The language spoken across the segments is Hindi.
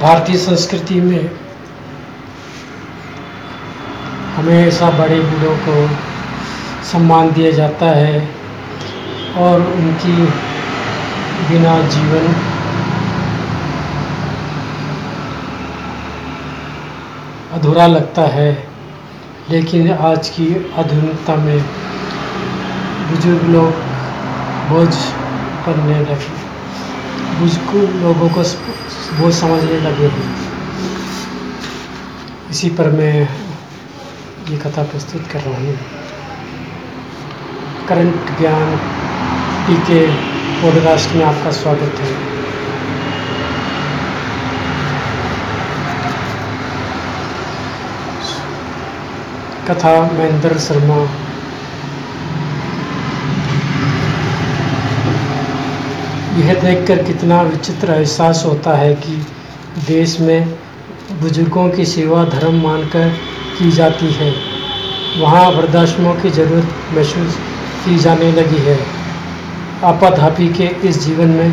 भारतीय संस्कृति में हमेशा बड़े बूढ़ों को सम्मान दिया जाता है और उनकी बिना जीवन अधूरा लगता है। लेकिन आज की आधुनिकता में बुज़ुर्ग लोग बोझ बनने लगे। बुज़ुर्ग लोगों को बोझ समझने लगे हैं। इसी पर मैं ये कथा प्रस्तुत कर रहा हूँ। करंट ज्ञान टी के पॉडकास्ट में आपका स्वागत है। कथा महेंद्र शर्मा यह देखकर कितना विचित्र एहसास होता है कि देश में बुज़ुर्गों की सेवा धर्म मानकर की जाती है। वहाँ वृद्धाश्रमों की ज़रूरत महसूस की जाने लगी है। आपाधापी के इस जीवन में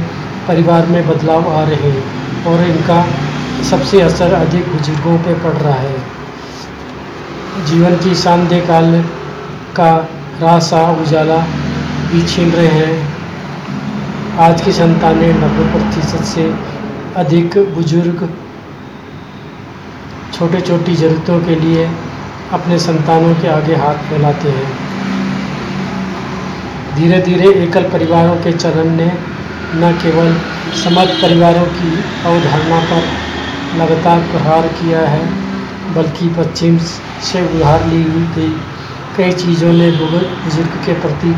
परिवार में बदलाव आ रहे हैं और इनका सबसे असर अधिक बुज़ुर्गों पर पड़ रहा है। जीवन की शानदे काल का रासा उजाला भी छीन रहे हैं। आज की संतानें नब्बे प्रतिशत से अधिक बुज़ुर्ग। छोटे छोटी ज़रूरतों के लिए अपने संतानों के आगे हाथ फैलाते हैं। धीरे धीरे एकल परिवारों के चलन ने न केवल समझ परिवारों की अवधारणा पर लगातार प्रहार किया है, बल्कि पश्चिम से उधार ली हुई गई कई चीज़ों ने बुज़ुर्ग के प्रति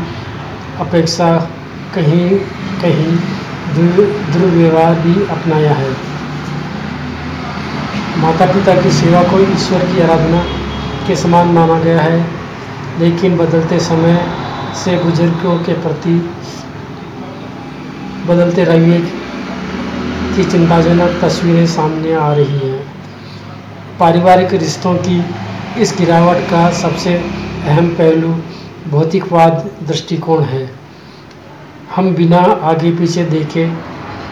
अपेक्षा कहीं कहीं दुर्व्यवहार भी अपनाया है। माता पिता की सेवा को ईश्वर की आराधना के समान माना गया है, लेकिन बदलते समय से बुज़ुर्गों के प्रति बदलते रवैये की चिंताजनक तस्वीरें सामने आ रही हैं। पारिवारिक रिश्तों की इस गिरावट का सबसे अहम पहलू भौतिकवाद दृष्टिकोण है। हम बिना आगे पीछे देखे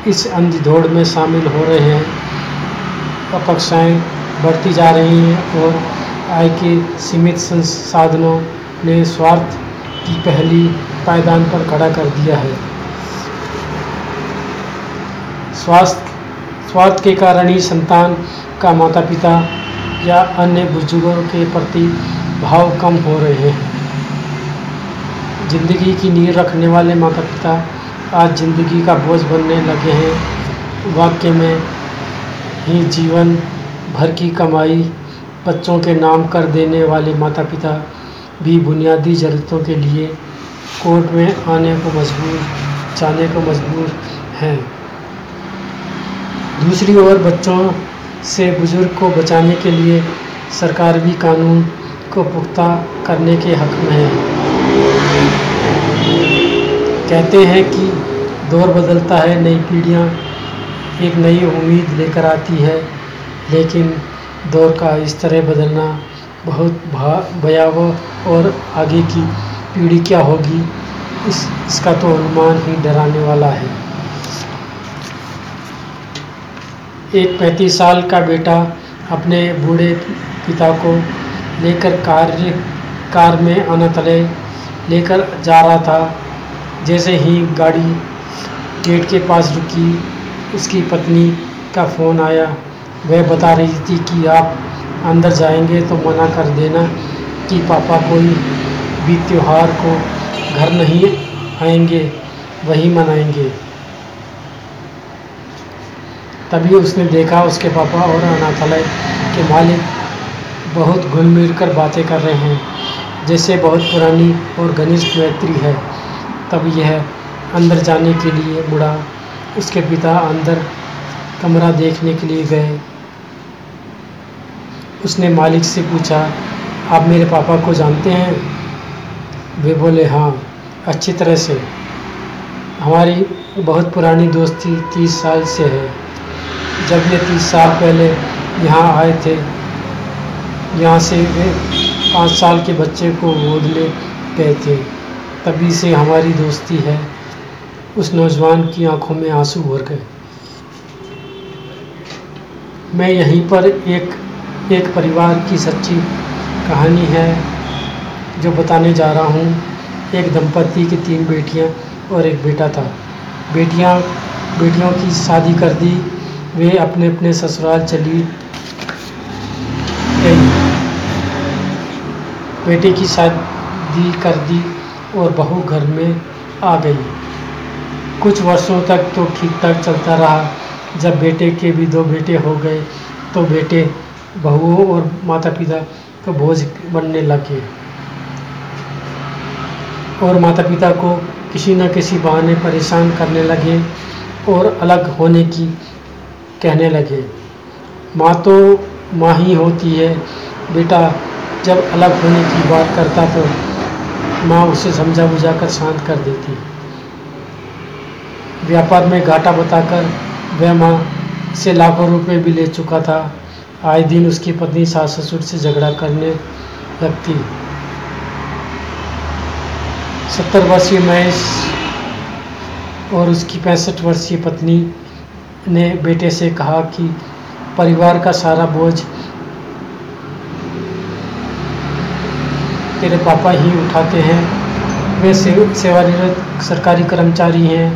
इस अंधदौड़ में शामिल हो रहे हैं। अपेक्षाएँ बढ़ती जा रही हैं और आय के सीमित संसाधनों ने स्वार्थ की पहली पायदान पर खड़ा कर दिया है। स्वास्थ्य, स्वार्थ के कारण ही संतान का माता पिता या अन्य बुज़ुर्गों के प्रति भाव कम हो रहे हैं। ज़िंदगी की नींव रखने वाले माता पिता आज ज़िंदगी का बोझ बनने लगे हैं। वाक्य में ही जीवन भर की कमाई, बच्चों के नाम कर देने वाले माता पिता भी बुनियादी ज़रूरतों के लिए कोर्ट में आने को मजबूर, जाने को मजबूर हैं। दूसरी ओर बच्चों से बुज़ुर्ग को बचाने के लिए सरकार भी कानून को पुख्ता करने के हक में है। कहते हैं कि दौर बदलता है, नई पीढ़ियाँ एक नई उम्मीद लेकर आती है, लेकिन दौर का इस तरह बदलना बहुत भयावह और आगे की पीढ़ी क्या होगी, इस, इसका तो अनुमान ही डराने वाला है। एक पैंतीस साल का बेटा अपने बूढ़े पिता को लेकर कार्य, कार में अनाथालय लेकर जा रहा था। जैसे ही गाड़ी गेट के पास रुकी, उसकी पत्नी का फ़ोन आया। वह बता रही थी कि आप अंदर जाएँगे तो मना कर देना कि पापा कोई भी त्यौहार को घर नहीं आएँगे, वही मनाएँगे। तभी उसने देखा, उसके पापा और अनाथालय के मालिक बहुत घुल मिल कर बातें कर रहे हैं, जैसे बहुत पुरानी और घनिष्ठ मैत्री है। तब यह अंदर जाने के लिए मुड़ा। उसके पिता अंदर कमरा देखने के लिए गए। उसने मालिक से पूछा, आप मेरे पापा को जानते हैं? वे बोले हाँ अच्छी तरह से। हमारी बहुत पुरानी दोस्ती तीस साल से है। जब ये तीस साल पहले यहाँ आए थे, यहाँ से वे पाँच साल के बच्चे को गोद ले गए थे। तभी से हमारी दोस्ती है। उस नौजवान की आँखों में आँसू भर गए। मैं यहीं पर एक एक परिवार की सच्ची कहानी है, जो बताने जा रहा हूँ। एक दंपति की तीन बेटियाँ और एक बेटा था। बेटियाँ, बेटियों की शादी कर दी। वे अपने अपने ससुराल चली गई। बेटे की शादी कर दी। और बहू घर में आ गई। कुछ वर्षों तक तो ठीक ठाक चलता रहा। जब बेटे के भी दो बेटे हो गए तो बेटे बहुओं और माता पिता को बोझ बनने लगे और माता पिता को किसी न किसी बहाने परेशान करने लगे और अलग होने की कहने लगे। माँ तो माँ ही होती है। बेटा जब अलग होने की बात करता तो माँ उसे समझा बुझा कर शांत कर देती व्यापार में घाटा बताकर वह माँ से लाखों रुपए भी ले चुका था। आए दिन उसकी पत्नी सास ससुर से झगड़ा करने लगती। सत्तर वर्षीय महेश और उसकी पैंसठ वर्षीय पत्नी ने बेटे से कहा कि परिवार का सारा बोझ तेरे पापा ही उठाते हैं। वे सेवानिवृत्त सरकारी कर्मचारी हैं।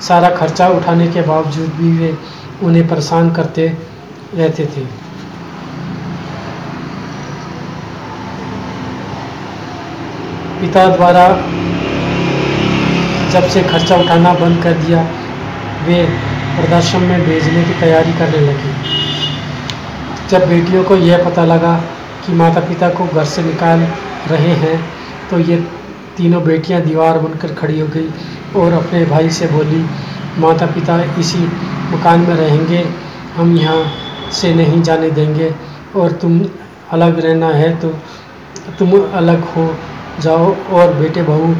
सारा खर्चा उठाने के बावजूद भी वे उन्हें परेशान करते रहते थे। पिता द्वारा जब से खर्चा उठाना बंद कर दिया, वे प्रदर्शन में भेजने की तैयारी करने लगे। जब बेटियों को यह पता लगा कि माता पिता को घर से निकाल रहे हैं। तो ये तीनों बेटियाँ दीवार बनकर खड़ी हो गई और अपने भाई से बोली माता पिता इसी मकान में रहेंगे, हम यहाँ से नहीं जाने देंगे और तुम अलग रहना है तो तुम अलग हो जाओ। और बेटे बहू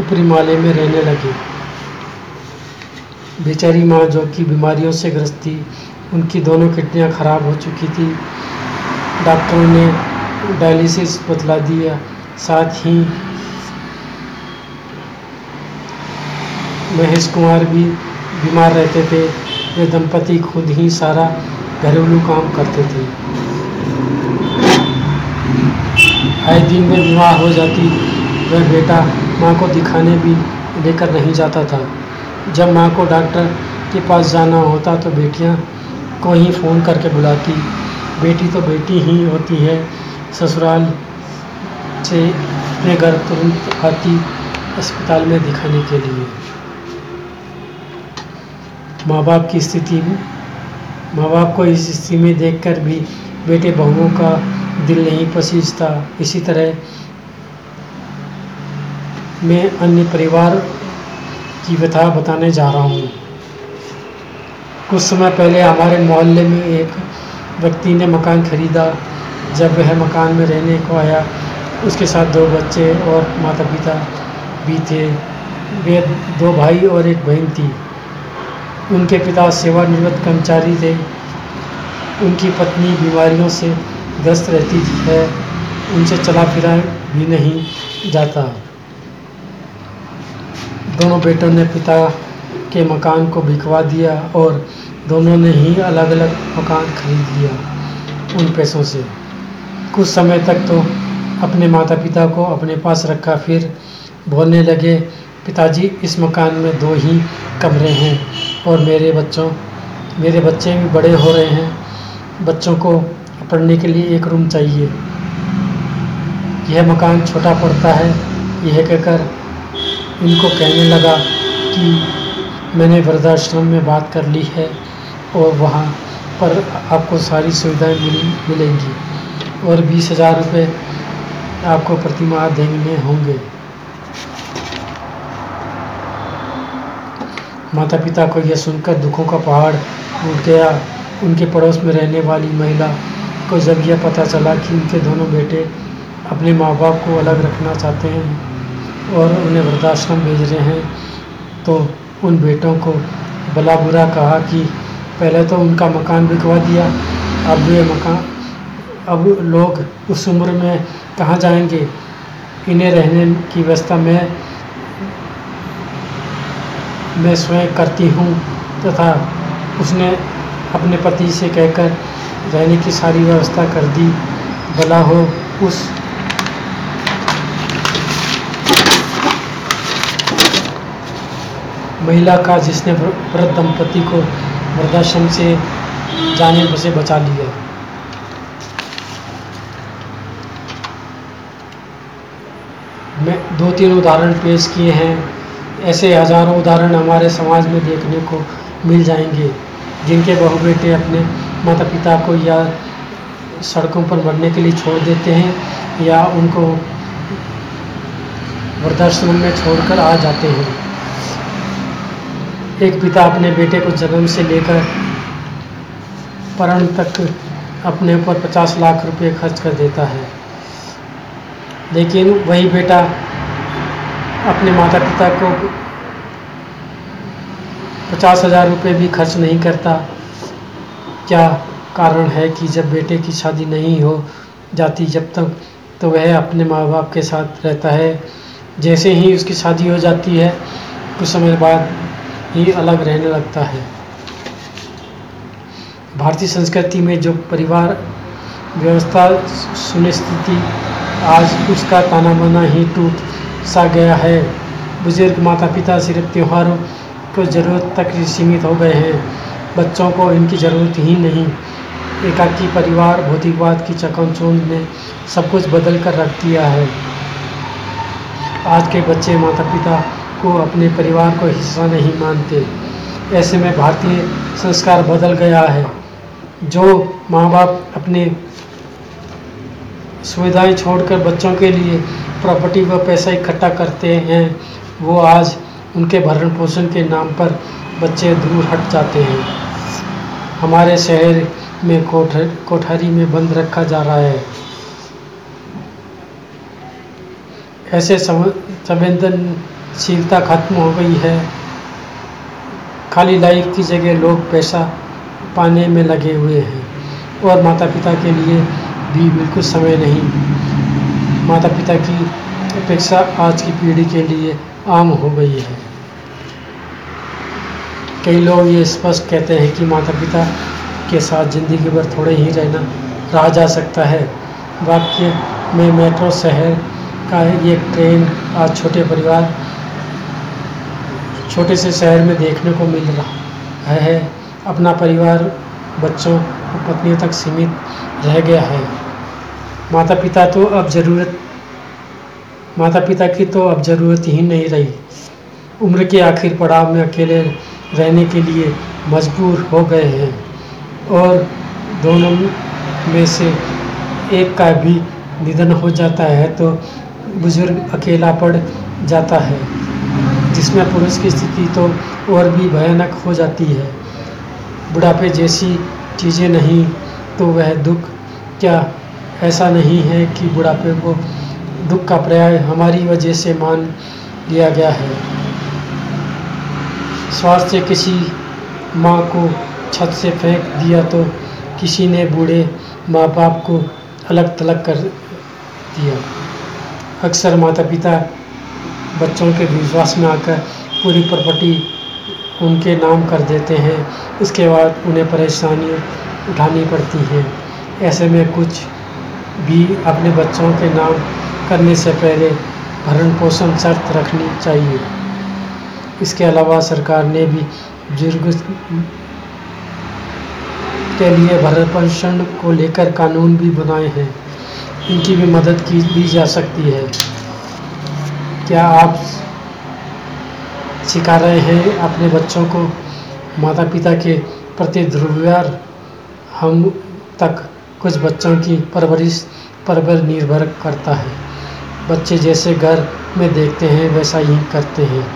ऊपरी माले में रहने लगे। बेचारी माँ जो कि बीमारियों से ग्रस्त थी, उनकी दोनों किडनियाँ खराब हो चुकी थी। डॉक्टरों ने डायलिसिस बतला दिया साथ ही महेश कुमार भी बीमार रहते थे। वे दंपति खुद ही सारा घरेलू काम करते थे। आए दिन में विवाह हो जाती, वह बेटा माँ को दिखाने भी लेकर नहीं जाता था। जब माँ को डॉक्टर के पास जाना होता तो बेटियाँ को ही फ़ोन करके बुलाती। बेटी तो बेटी ही होती है, ससुराल से अपने घर तुरंत आती अस्पताल में दिखाने के लिए। माँ बाप की स्थिति माँ बाप को इस स्थिति में देखकर भी बेटे बहुओं का दिल नहीं पसीजता। इसी तरह मैं अन्य परिवार की व्यथा बताने जा रहा हूँ। कुछ समय पहले हमारे मोहल्ले में एक व्यक्ति ने मकान खरीदा। जब वह मकान में रहने को आया उसके साथ दो बच्चे और माता पिता भी थे। वे दो भाई और एक बहन थी। उनके पिता सेवानिवृत्त कर्मचारी थे। उनकी पत्नी बीमारियों से ग्रस्त रहती है। उनसे चला फिरा भी नहीं जाता। दोनों बेटों ने पिता के मकान को बिकवा दिया और दोनों ने ही अलग अलग मकान खरीद लिया उन पैसों से। कुछ समय तक तो अपने माता पिता को अपने पास रखा, फिर बोलने लगे, पिताजी, इस मकान में दो ही कमरे हैं और मेरे बच्चों, मेरे बच्चे भी बड़े हो रहे हैं। बच्चों को पढ़ने के लिए एक रूम चाहिए। यह मकान छोटा पड़ता है। यह कहकर इनको कहने लगा कि, मैंने वृद्धाश्रम में बात कर ली है और वहाँ पर आपको सारी सुविधाएँ मिल, मिलेंगी और बीस हज़ार रुपये आपको प्रतिमाह देने होंगे। माता पिता को यह सुनकर दुखों का पहाड़ टूट गया। उनके पड़ोस में रहने वाली महिला को जब यह पता चला कि उनके दोनों बेटे अपने माँ बाप को अलग रखना चाहते हैं और उन्हें वृद्धाश्रम भेज रहे हैं तो उन बेटों को भला बुरा कहा कि, पहले तो उनका मकान बिकवा दिया, अब ये मकान अब लोग उस उम्र में कहाँ जाएँगे? इन्हें रहने की व्यवस्था में मैं स्वयं करती हूँ तथा उसने अपने पति से कहकर रहने की सारी व्यवस्था कर दी। भला हो उस महिला का जिसने वृद्ध दंपति को वृद्धाश्रम से जाने से बचा लिया मैं दो तीन उदाहरण पेश किए हैं। ऐसे हज़ारों उदाहरण हमारे समाज में देखने को मिल जाएँगे, जिनके बहु बेटे अपने माता पिता को या सड़कों पर मरने के लिए छोड़ देते हैं या उनको वृद्धाश्रम में छोड़कर आ जाते हैं। एक पिता अपने बेटे को जन्म से लेकर परण तक अपने ऊपर 50 लाख रुपए खर्च कर देता है। लेकिन वही बेटा अपने माता पिता को पचास हज़ार रुपये भी खर्च नहीं करता। क्या कारण है कि जब बेटे की शादी नहीं हो जाती जब तक तो वह अपने माँ बाप के साथ रहता है। जैसे ही उसकी शादी हो जाती है, कुछ समय बाद ही अलग रहने लगता है। भारतीय संस्कृति में जो परिवार व्यवस्था, सुनिश्चिति, आज उसका ताना बाना ही टूट सा गया है। बुज़ुर्ग माता पिता सिर्फ़ त्योहारों को ज़रूरत तक ही सीमित हो गए हैं। बच्चों को इनकी ज़रूरत ही नहीं। एकाकी परिवार, भौतिकवाद की चकमचौंध ने सब कुछ बदल कर रख दिया है। आज के बच्चे माता पिता को अपने परिवार को हिस्सा नहीं मानते। ऐसे में भारतीय संस्कार बदल गया है। जो माँ बाप अपने सुविधाएँ छोड़कर बच्चों के लिए प्रॉपर्टी व पैसा इकट्ठा करते हैं, वो आज उनके भरण पोषण के नाम पर बच्चे दूर हट जाते हैं। हमारे शहर में कोठर, कोठारी में बंद रखा जा रहा है। ऐसे संवेदनशीलता खत्म हो गई है। खाली लाइफ की जगह लोग पैसा पाने में लगे हुए हैं और माता पिता के लिए भी बिल्कुल समय नहीं। माता पिता की अपेक्षा आज की पीढ़ी के लिए आम हो गई है। कई लोग ये स्पष्ट कहते हैं कि माता पिता के साथ ज़िंदगी भर थोड़े ही रहना रहा जा सकता है। वाक्य में मेट्रो शहर का ये ट्रेन आज छोटे परिवार, छोटे से शहर में देखने को मिल रहा है। अपना परिवार, बच्चों और पत्नियों तक सीमित रह गया है। माता पिता तो अब ज़रूरत माता पिता की तो अब ज़रूरत ही नहीं रही। उम्र के आखिर पड़ाव में अकेले रहने के लिए मजबूर हो गए हैं और दोनों में से एक का भी निधन हो जाता है तो बुज़ुर्ग अकेला पड़ जाता है, जिसमें पुरुष की स्थिति तो और भी भयानक हो जाती है। बुढ़ापे जैसी चीज़ें नहीं तो वह दुख क्या ऐसा नहीं है कि बुढ़ापे को दुख का पर्याय हमारी वजह से मान लिया गया है। स्वास्थ्य किसी माँ को छत से फेंक दिया तो किसी ने बूढ़े माँ बाप को अलग थलग कर दिया। अक्सर माता पिता बच्चों के विश्वास में आकर पूरी प्रॉपर्टी उनके नाम कर देते हैं। इसके बाद उन्हें परेशानी उठानी पड़ती हैं। ऐसे में कुछ भी अपने बच्चों के नाम करने से पहले भरण पोषण शर्त रखनी चाहिए। इसके अलावा सरकार ने भी बुज़ुर्ग के लिए भरण पोषण को लेकर कानून भी बनाए हैं। इनकी भी मदद की, दी जा सकती है। क्या आप सिखा रहे हैं अपने बच्चों को माता पिता के प्रति दुर्व्यवहार हम तक कुछ बच्चों की परवरिश पर बल निर्भर करता है। बच्चे जैसे घर में देखते हैं, वैसा ही करते हैं।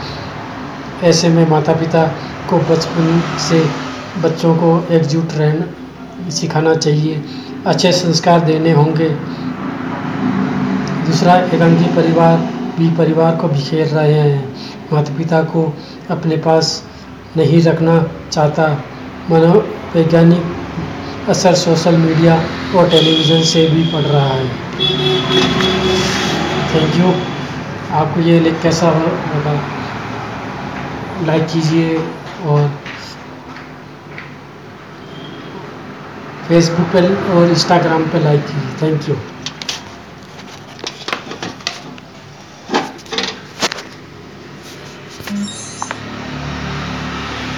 ऐसे में माता पिता को बचपन से बच्चों को एकजुट रहना, सिखाना चाहिए। अच्छे संस्कार देने होंगे। दूसरा एकांकी परिवार भी परिवार को बिखेर रहे हैं। माता पिता को अपने पास नहीं रखना चाहता। मनोवैज्ञानिक असर सोशल मीडिया और टेलीविज़न से भी पड़ रहा है। थैंक यू आपको ये लिख कैसा लगा? लाइक कीजिए और फेसबुक पर और इंस्टाग्राम पर लाइक कीजिए। Thank you